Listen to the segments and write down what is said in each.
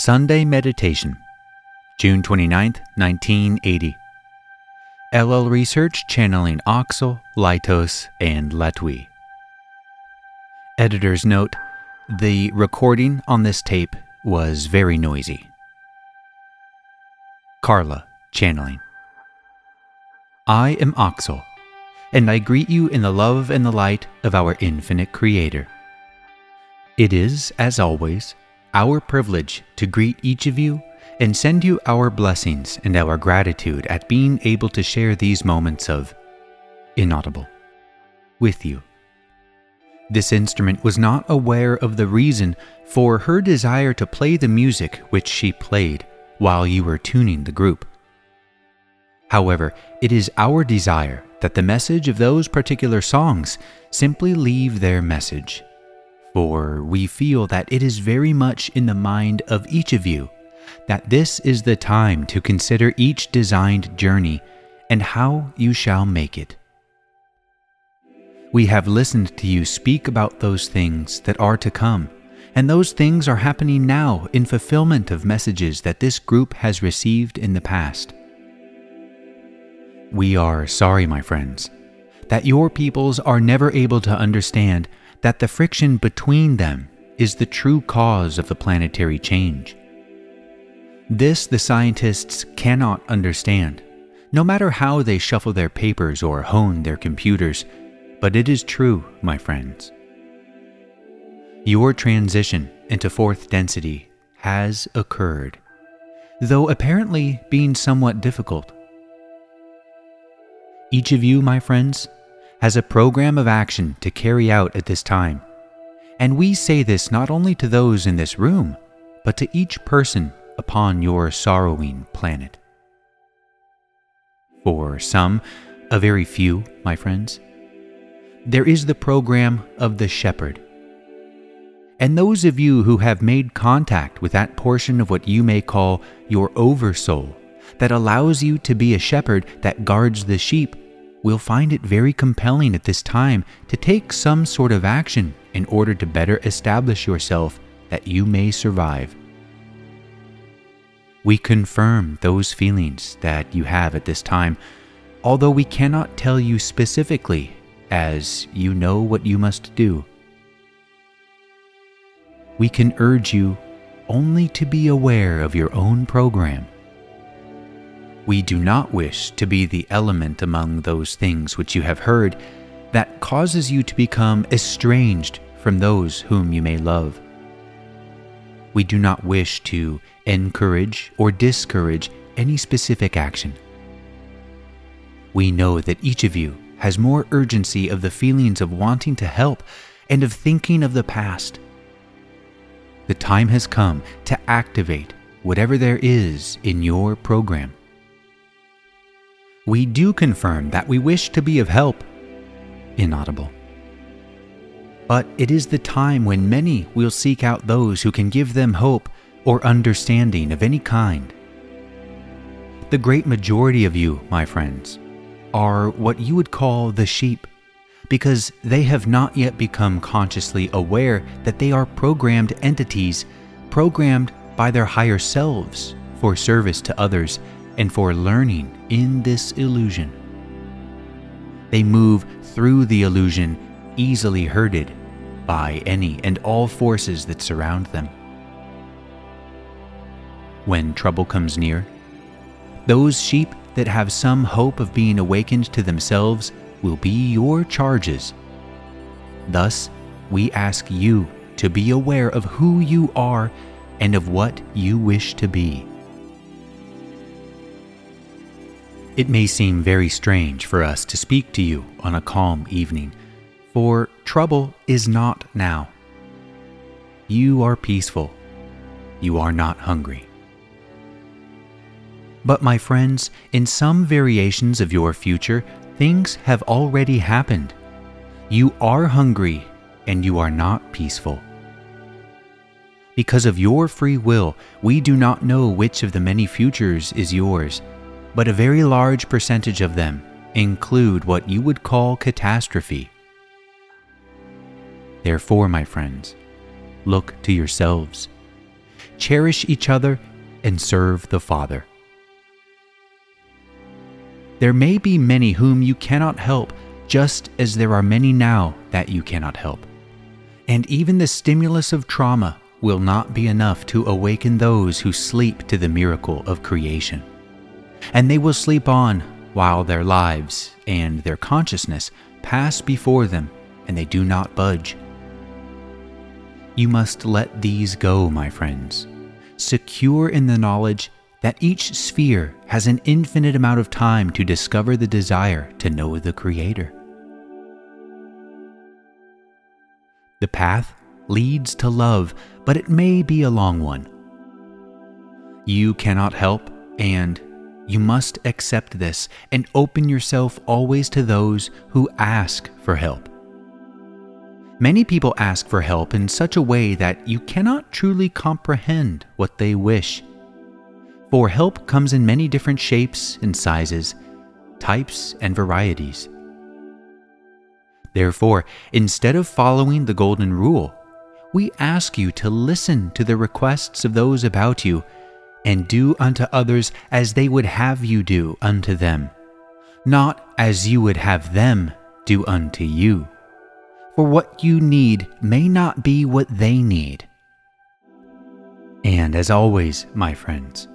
Sunday Meditation, June 29th, 1980. LL Research channeling Oxal, Laitos, and Latwii. Editor's note The recording on this tape was very noisy. Carla channeling. I am Oxal, and I greet you in the love and the light of our infinite Creator. It is, as always, our privilege to greet each of you and send you our blessings and our gratitude at being able to share these moments of inaudible with you. This instrument was not aware of the reason for her desire to play the music which she played while you were tuning the group. However, it is our desire that the message of those particular songs simply leave their message for we feel that it is very much in the mind of each of you that this is the time to consider each designed journey and how you shall make it. We have listened to you speak about those things that are to come, and those things are happening now in fulfillment of messages that this group has received in the past. We are sorry, my friends, that your peoples are never able to understand that the friction between them is the true cause of the planetary change. This the scientists cannot understand, no matter how they shuffle their papers or hone their computers, but it is true, my friends. Your transition into fourth density has occurred, though apparently being somewhat difficult. Each of you, my friends, has a program of action to carry out at this time. And we say this not only to those in this room, but to each person upon your sorrowing planet. For some, a very few, my friends, there is the program of the shepherd. And those of you who have made contact with that portion of what you may call your oversoul that allows you to be a shepherd that guards the sheep will find it very compelling at this time to take some sort of action in order to better establish yourself that you may survive. We confirm those feelings that you have at this time, although we cannot tell you specifically, as you know what you must do. We can urge you only to be aware of your own program we do not wish to be the element among those things which you have heard that causes you to become estranged from those whom you may love. We do not wish to encourage or discourage any specific action. We know that each of you has more urgency of the feelings of wanting to help and of thinking of the past. The time has come to activate whatever there is in your program we do confirm that we wish to be of help. Inaudible. But it is the time when many will seek out those who can give them hope or understanding of any kind. The great majority of you, my friends, are what you would call the sheep, because they have not yet become consciously aware that they are programmed entities, programmed by their higher selves for service to others and for learning in this illusion. They move through the illusion easily herded by any and all forces that surround them. When trouble comes near, those sheep that have some hope of being awakened to themselves will be your charges. Thus, we ask you to be aware of who you are and of what you wish to be. It may seem very strange for us to speak to you on a calm evening, for trouble is not now. You are peaceful. You are not hungry. But, my friends, in some variations of your future, things have already happened. You are hungry and you are not peaceful. Because of your free will, we do not know which of the many futures is yours but a very large percentage of them include what you would call catastrophe. Therefore, my friends, look to yourselves. cherish each other, and serve the Father. There may be many whom you cannot help, just as there are many now that you cannot help. And even the stimulus of trauma will not be enough to awaken those who sleep to the miracle of creation. And they will sleep on while their lives and their consciousness pass before them and they do not budge. You must let these go, my friends, secure in the knowledge that each sphere has an infinite amount of time to discover the desire to know the Creator. The path leads to love, but it may be a long one. You cannot help, and you must accept this and open yourself always to those who ask for help. Many people ask for help in such a way that you cannot truly comprehend what they wish. For help comes in many different shapes and sizes, types and varieties. Therefore, instead of following the Golden Rule, we ask you to listen to the requests of those about you and do unto others as they would have you do unto them, not as you would have them do unto you for what you need may not be what they need. And as always, my friends,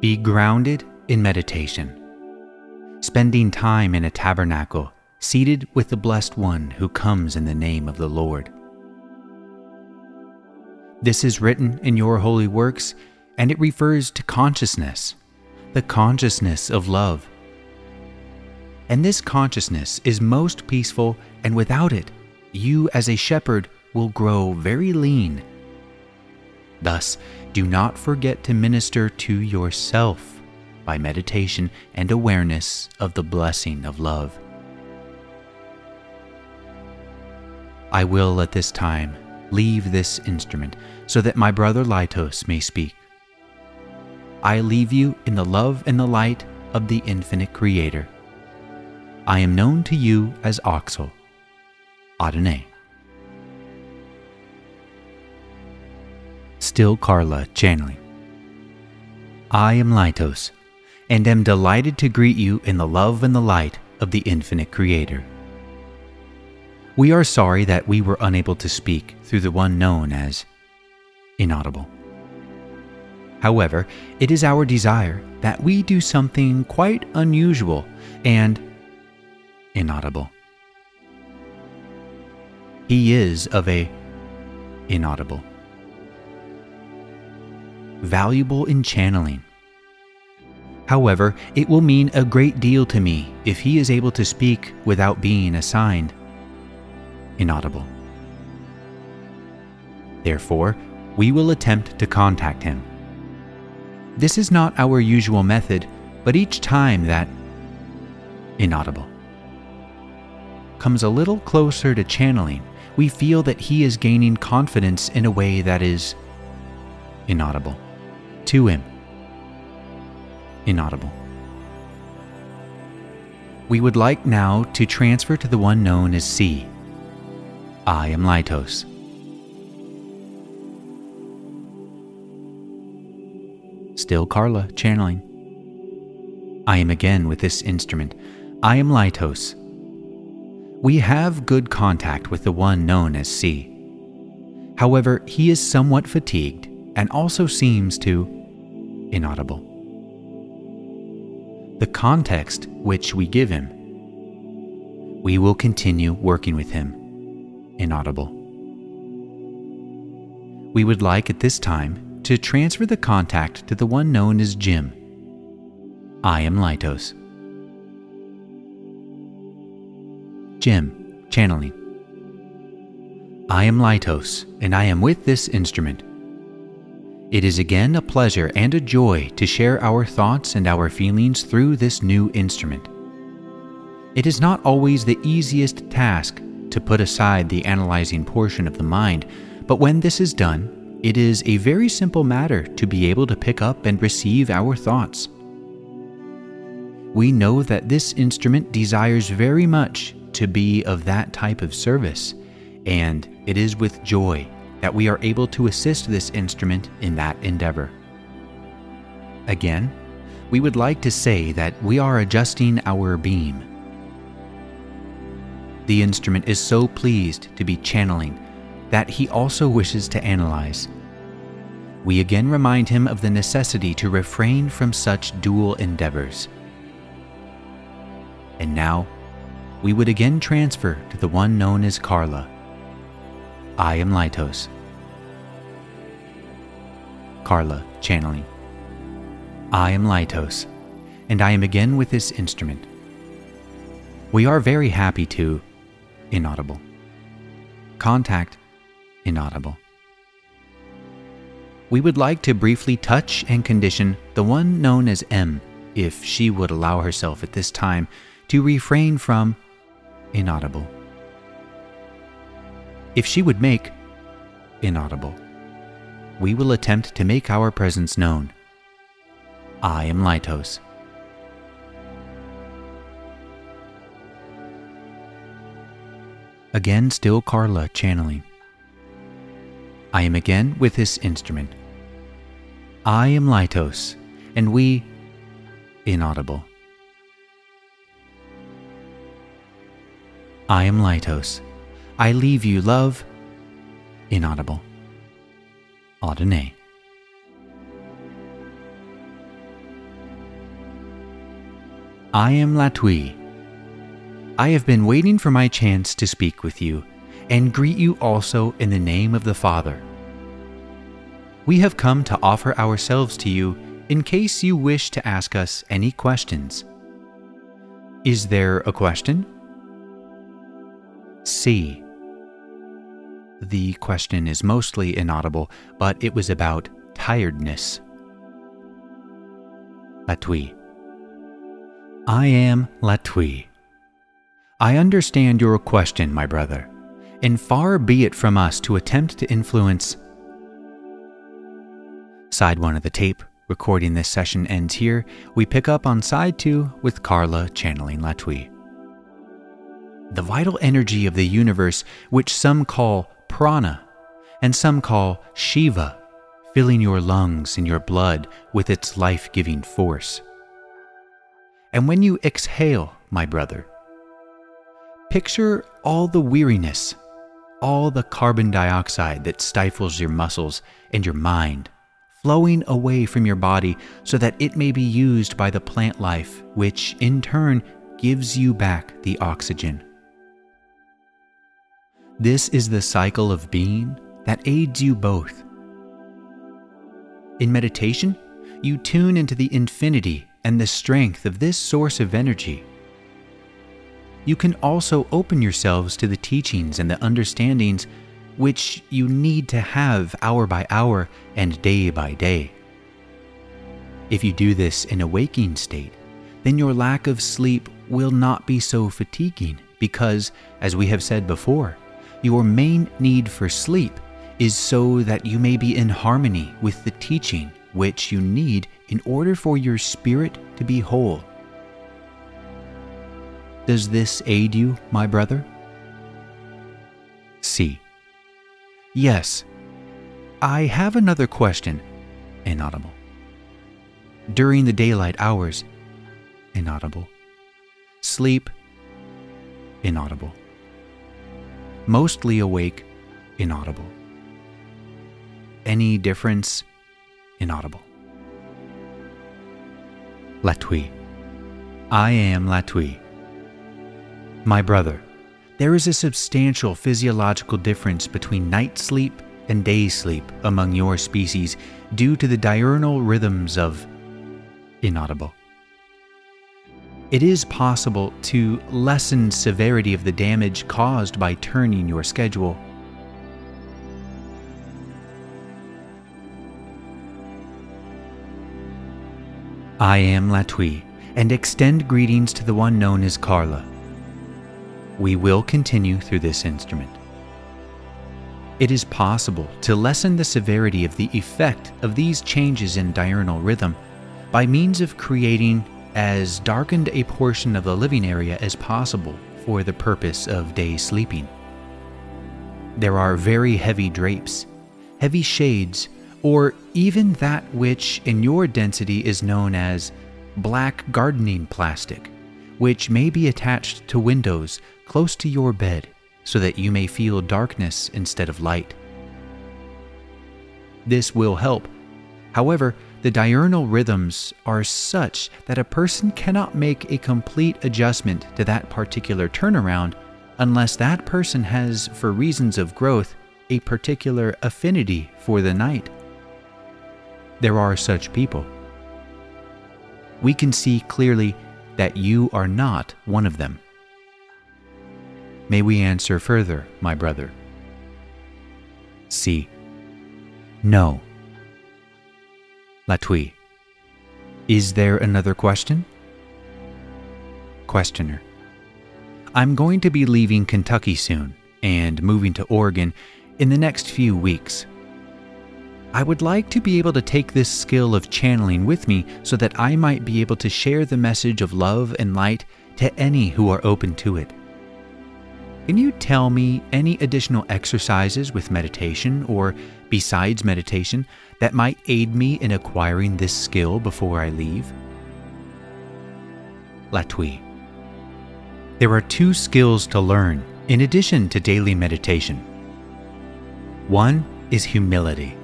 be grounded in meditation, spending time in a tabernacle seated with the Blessed One who comes in the name of the Lord. This is written in your holy works, and it refers to consciousness, the consciousness of love. And this consciousness is most peaceful, and without it, you as a shepherd will grow very lean. Thus, do not forget to minister to yourself by meditation and awareness of the blessing of love. I will at this time leave this instrument so that my brother Laitos may speak. I leave you in the love and the light of the infinite Creator. I am known to you as Oxal. Adonai. Still Carla channeling. I am Laitos, and am delighted to greet you in the love and the light of the infinite Creator. We are sorry that we were unable to speak through the one known as inaudible. However, it is our desire that we do something quite unusual and inaudible. He is of a inaudible. Valuable in channeling. However, it will mean a great deal to me if he is able to speak without being assigned inaudible. Therefore, we will attempt to contact him. This is not our usual method, but each time that inaudible comes a little closer to channeling, we feel that he is gaining confidence in a way that is inaudible to him. Inaudible. We would like now to transfer to the one known as C. I am Laitos. Still Carla channeling. I am again with this instrument. I am Laitos we have good contact with the one known as C. However, he is somewhat fatigued and also seems to inaudible. The context which we give him, we will continue working with him inaudible. We would like at this time to transfer the contact to the one known as Jim. I am Laitos. Jim, channeling. I am Laitos, and I am with this instrument. It is again a pleasure and a joy to share our thoughts and our feelings through this new instrument. It is not always the easiest task to put aside the analyzing portion of the mind, but when this is done, it is a very simple matter to be able to pick up and receive our thoughts. We know that this instrument desires very much to be of that type of service, and it is with joy that we are able to assist this instrument in that endeavor. Again, we would like to say that we are adjusting our beam. The instrument is so pleased to be channeling that he also wishes to analyze. We again remind him of the necessity to refrain from such dual endeavors. And now, we would again transfer to the one known as Carla. I am Laitos. Carla, channeling. I am Laitos, and I am again with this instrument. We are very happy to. Inaudible. Contact. Inaudible. We would like to briefly touch and condition the one known as M, if she would allow herself at this time to refrain from inaudible. If she would make inaudible, we will attempt to make our presence known. I am Laitos. Again, still Carla channeling. I am again with this instrument. I am Laitos, and we inaudible. I am Laitos. I leave you, love. Inaudible. Audine. I am Latwii. I have been waiting for my chance to speak with you and greet you also in the name of the Father. We have come to offer ourselves to you in case you wish to ask us any questions. Is there a question? C. The question is mostly inaudible, but it was about tiredness. Latwii. I am Latwii. I understand your question, my brother, and far be it from us to attempt to influence. Side 1 of the tape, recording this session ends here. We pick up on side 2 with Carla channeling Latwii the vital energy of the universe, which some call prana and some call Shiva, filling your lungs and your blood with its life giving force. And when you exhale, my brother, picture all the weariness, all the carbon dioxide that stifles your muscles and your mind flowing away from your body so that it may be used by the plant life, which in turn gives you back the oxygen. This is the cycle of being that aids you both. In meditation, you tune into the infinity and the strength of this source of energy. You can also open yourselves to the teachings and the understandings which you need to have hour by hour and day by day. If you do this in a waking state, then your lack of sleep will not be so fatiguing because, as we have said before, your main need for sleep is so that you may be in harmony with the teaching which you need in order for your spirit to be whole. Does this aid you, my brother? C. Yes. I have another question. Inaudible. During the daylight hours. Inaudible. Sleep. Inaudible mostly awake, inaudible. Any difference, inaudible. Latwii. I am Latwii. My brother, there is a substantial physiological difference between night sleep and day sleep among your species due to the diurnal rhythms of inaudible it is possible to lessen severity of the damage caused by turning your schedule. I am Latwii, and extend greetings to the one known as Carla. We will continue through this instrument. It is possible to lessen the severity of the effect of these changes in diurnal rhythm by means of creating as darkened a portion of the living area as possible for the purpose of day sleeping. There are very heavy drapes heavy shades, or even that which in your density is known as black gardening plastic, which may be attached to windows close to your bed so that you may feel darkness instead of light. This will help. However, the diurnal rhythms are such that a person cannot make a complete adjustment to that particular turnaround unless that person has, for reasons of growth, a particular affinity for the night. There are such people. We can see clearly that you are not one of them. May we answer further, my brother? C. No. Latwii. Is there another question? Questioner. I'm going to be leaving Kentucky soon and moving to Oregon in the next few weeks. I would like to be able to take this skill of channeling with me so that I might be able to share the message of love and light to any who are open to it. Can you tell me any additional exercises with meditation or besides meditation that might aid me in acquiring this skill before I leave? Latwii. There are two skills to learn in addition to daily meditation. One is humility.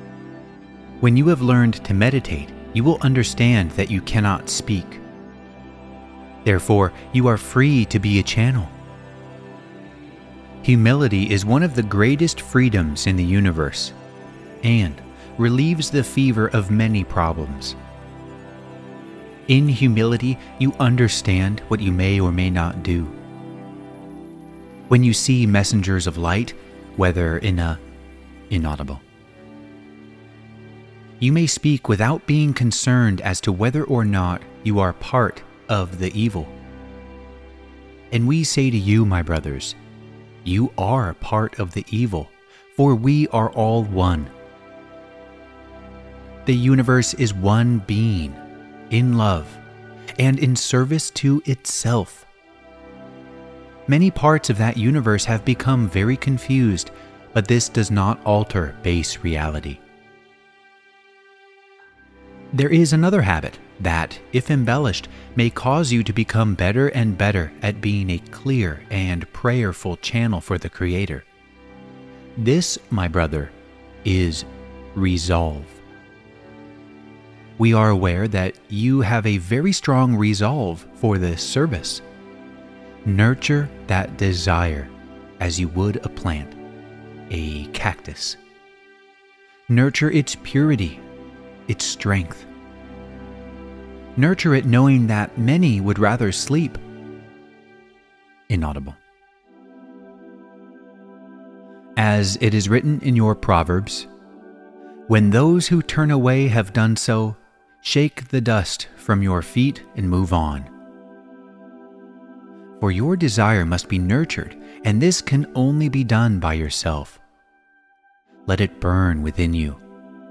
When you have learned to meditate, you will understand that you cannot speak. Therefore, you are free to be a channel. Humility is one of the greatest freedoms in the universe and relieves the fever of many problems. In humility, you understand what you may or may not do. When you see messengers of light, whether in a inaudible, you may speak without being concerned as to whether or not you are part of the evil. And we say to you, my brothers, you are part of the evil, for we are all one. The universe is one being, in love, and in service to itself. Many parts of that universe have become very confused, but this does not alter base reality. There is another habit that, if embellished, may cause you to become better and better at being a clear and prayerful channel for the Creator. This, my brother, is resolve. We are aware that you have a very strong resolve for this service. Nurture that desire as you would a plant, a cactus. Nurture its purity its strength. Nurture it knowing that many would rather sleep. Inaudible. As it is written in your Proverbs, when those who turn away have done so, shake the dust from your feet and move on. For your desire must be nurtured, and this can only be done by yourself. Let it burn within you,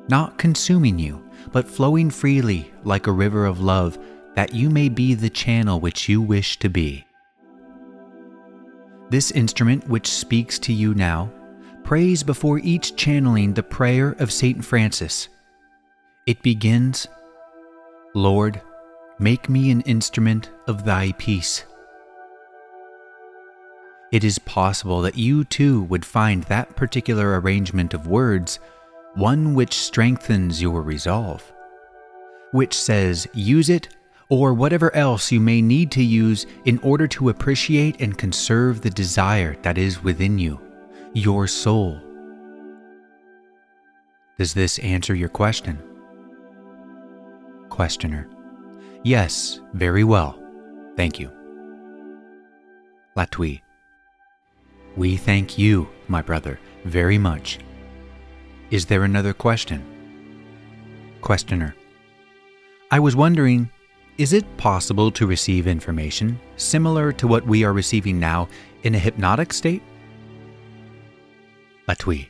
not consuming you, but flowing freely like a river of love, that you may be the channel which you wish to be. This instrument which speaks to you now prays before each channeling the prayer of St. Francis. It begins Lord, make me an instrument of thy peace. It is possible that you too would find that particular arrangement of words one which strengthens your resolve, which says use it or whatever else you may need to use in order to appreciate and conserve the desire that is within you, your soul. Does this answer your question? Questioner. Yes, very well. Thank you. Latwii. We thank you, my brother, very much is there another question? Questioner. I was wondering, is it possible to receive information similar to what we are receiving now in a hypnotic state? Latwii.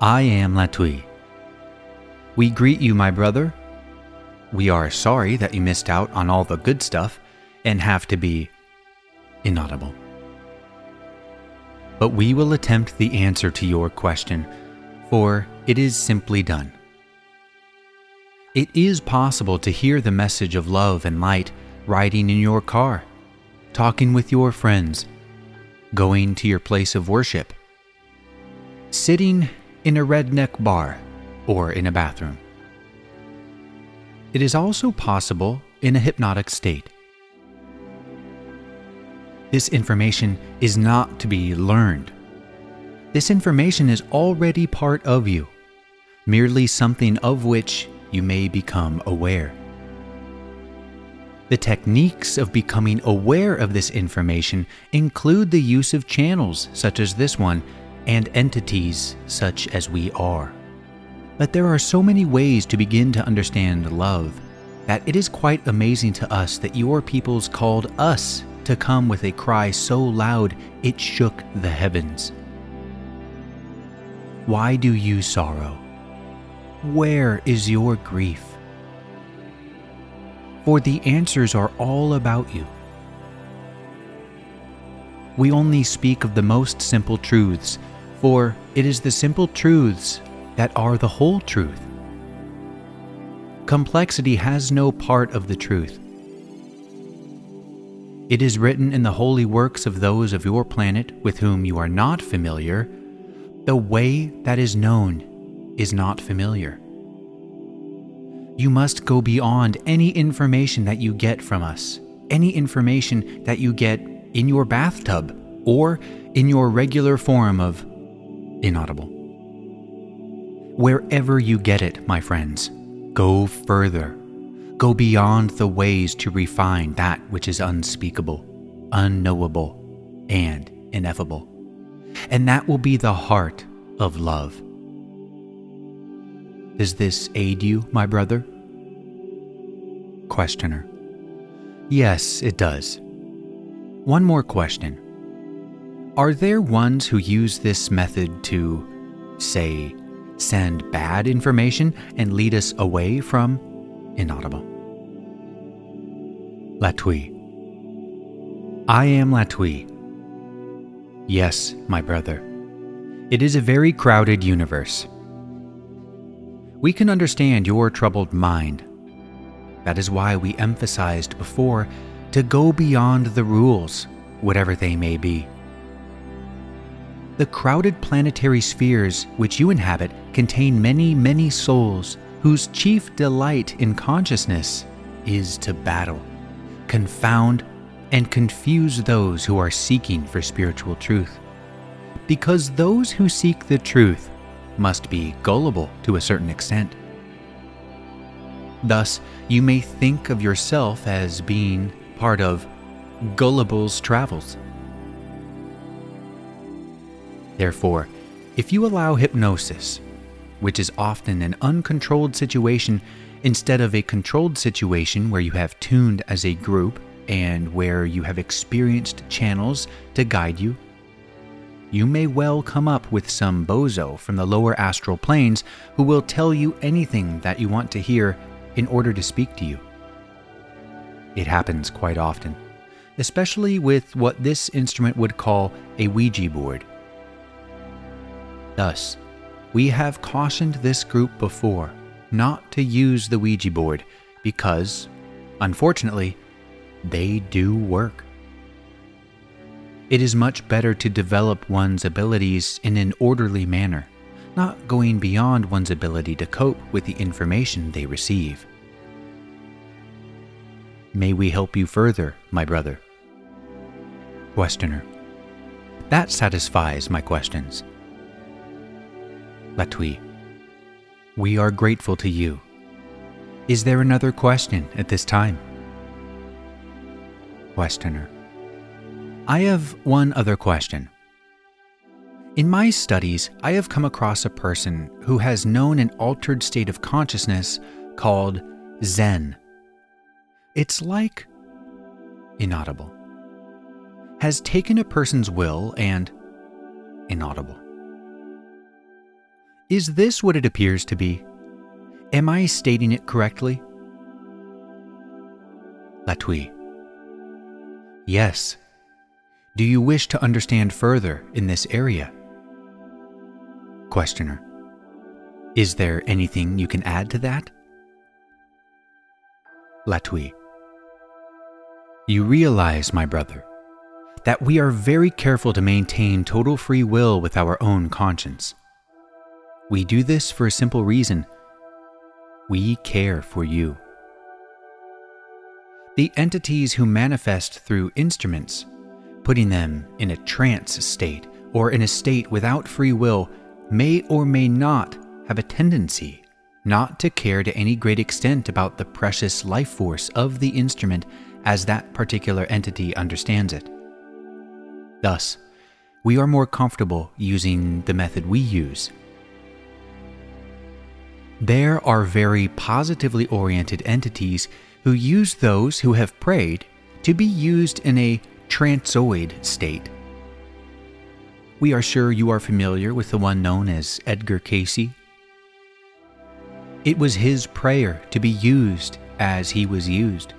I am Latwii. We greet you, my brother. We are sorry that you missed out on all the good stuff and have to be inaudible. But we will attempt the answer to your question for it is simply done. It is possible to hear the message of love and light riding in your car, talking with your friends, going to your place of worship, sitting in a redneck bar, or in a bathroom. It is also possible in a hypnotic state. This information is not to be learned. This information is already part of you, merely something of which you may become aware. The techniques of becoming aware of this information include the use of channels such as this one and entities such as we are. But there are so many ways to begin to understand love that it is quite amazing to us that your peoples called us to come with a cry so loud it shook the heavens. Why do you sorrow? Where is your grief? For the answers are all about you. We only speak of the most simple truths, for it is the simple truths that are the whole truth. Complexity has no part of the truth. It is written in the holy works of those of your planet with whom you are not familiar the way that is known is not familiar. You must go beyond any information that you get from us, any information that you get in your bathtub or in your regular form of inaudible. Wherever you get it, my friends, go further. Go beyond the ways to refine that which is unspeakable, unknowable, and ineffable. And that will be the heart of love. Does this aid you, my brother? Questioner. Yes, it does. One more question. Are there ones who use this method to, say, send bad information and lead us away from inaudible? Latwii. I am Latwii. Yes, my brother. It is a very crowded universe. We can understand your troubled mind. That is why we emphasized before to go beyond the rules, whatever they may be. The crowded planetary spheres which you inhabit contain many, many souls whose chief delight in consciousness is to battle confound, and confuse those who are seeking for spiritual truth. Because those who seek the truth must be gullible to a certain extent. Thus, you may think of yourself as being part of Gullible's travels. Therefore, if you allow hypnosis, which is often an uncontrolled situation instead of a controlled situation where you have tuned as a group and where you have experienced channels to guide you, you may well come up with some bozo from the lower astral planes who will tell you anything that you want to hear in order to speak to you. It happens quite often, especially with what this instrument would call a Ouija board. Thus, we have cautioned this group before not to use the Ouija board because, unfortunately, they do work. It is much better to develop one's abilities in an orderly manner, not going beyond one's ability to cope with the information they receive. May we help you further, my brother? Questioner. That satisfies my questions. Latwii. We are grateful to you. Is there another question at this time? Questioner. I have one other question. In my studies, I have come across a person who has known an altered state of consciousness called Zen. It's like inaudible. Has taken a person's will and inaudible. Is this what it appears to be? Am I stating it correctly? Latwii. Yes. Do you wish to understand further in this area? Questioner. Is there anything you can add to that? Latwii. You realize, my brother, that we are very careful to maintain total free will with our own conscience. We do this for a simple reason we care for you. The entities who manifest through instruments, putting them in a trance state or in a state without free will, may or may not have a tendency not to care to any great extent about the precious life force of the instrument as that particular entity understands it. Thus, we are more comfortable using the method we use. There are very positively oriented entities who use those who have prayed to be used in a tranceoid state. We are sure you are familiar with the one known as Edgar Cayce. It was his prayer to be used as he was used,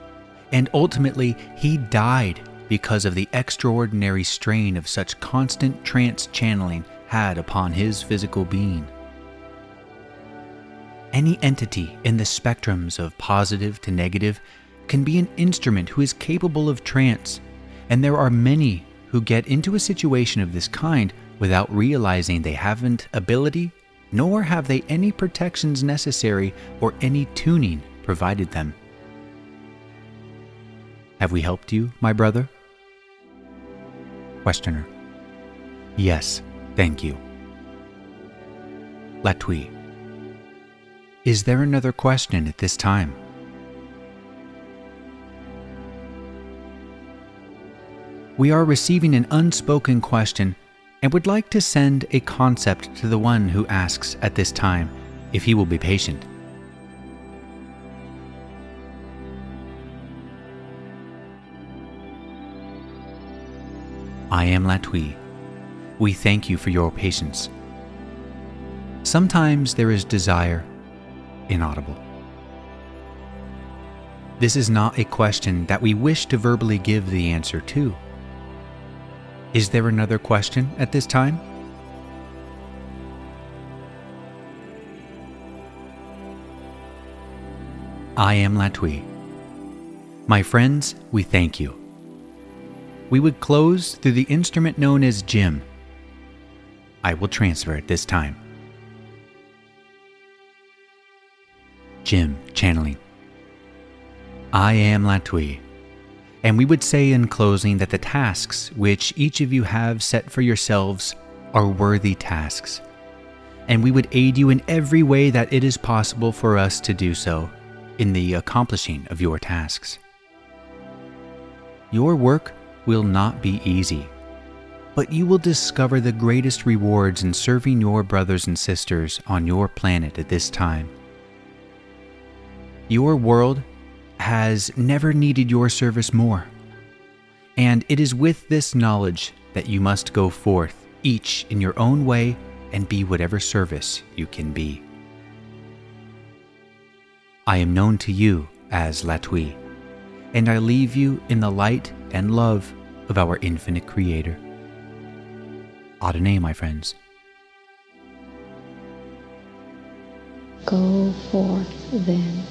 and ultimately he died because of the extraordinary strain of such constant trance channeling had upon his physical being. Any entity in the spectrums of positive to negative can be an instrument who is capable of trance, and there are many who get into a situation of this kind without realizing they haven't ability, nor have they any protections necessary or any tuning provided them. Have we helped you, my brother? Questioner. Yes, thank you. Latwii. Is there another question at this time? We are receiving an unspoken question and would like to send a concept to the one who asks at this time if he will be patient. I am Latwii. We thank you for your patience. Sometimes there is desire, inaudible. This is not a question that we wish to verbally give the answer to. Is there another question at this time? I am Latwii. My friends, we thank you we would close through the instrument known as Jim. I will transfer it this time. Jim channeling. I am Latwii, and we would say in closing that the tasks which each of you have set for yourselves are worthy tasks, and we would aid you in every way that it is possible for us to do so in the accomplishing of your tasks. Your work will not be easy, but you will discover the greatest rewards in serving your brothers and sisters on your planet at this time. Your world has never needed your service more, and it is with this knowledge that you must go forth, each in your own way, and be whatever service you can be. I am known to you as Latwii, and I leave you in the light and love of our infinite Creator. Adonai, my friends. Go forth then,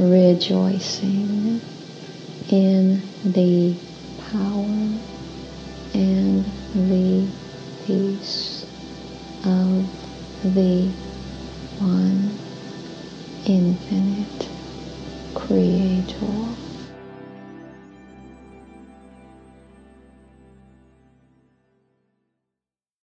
rejoicing in the power and the peace of the one infinite Creator.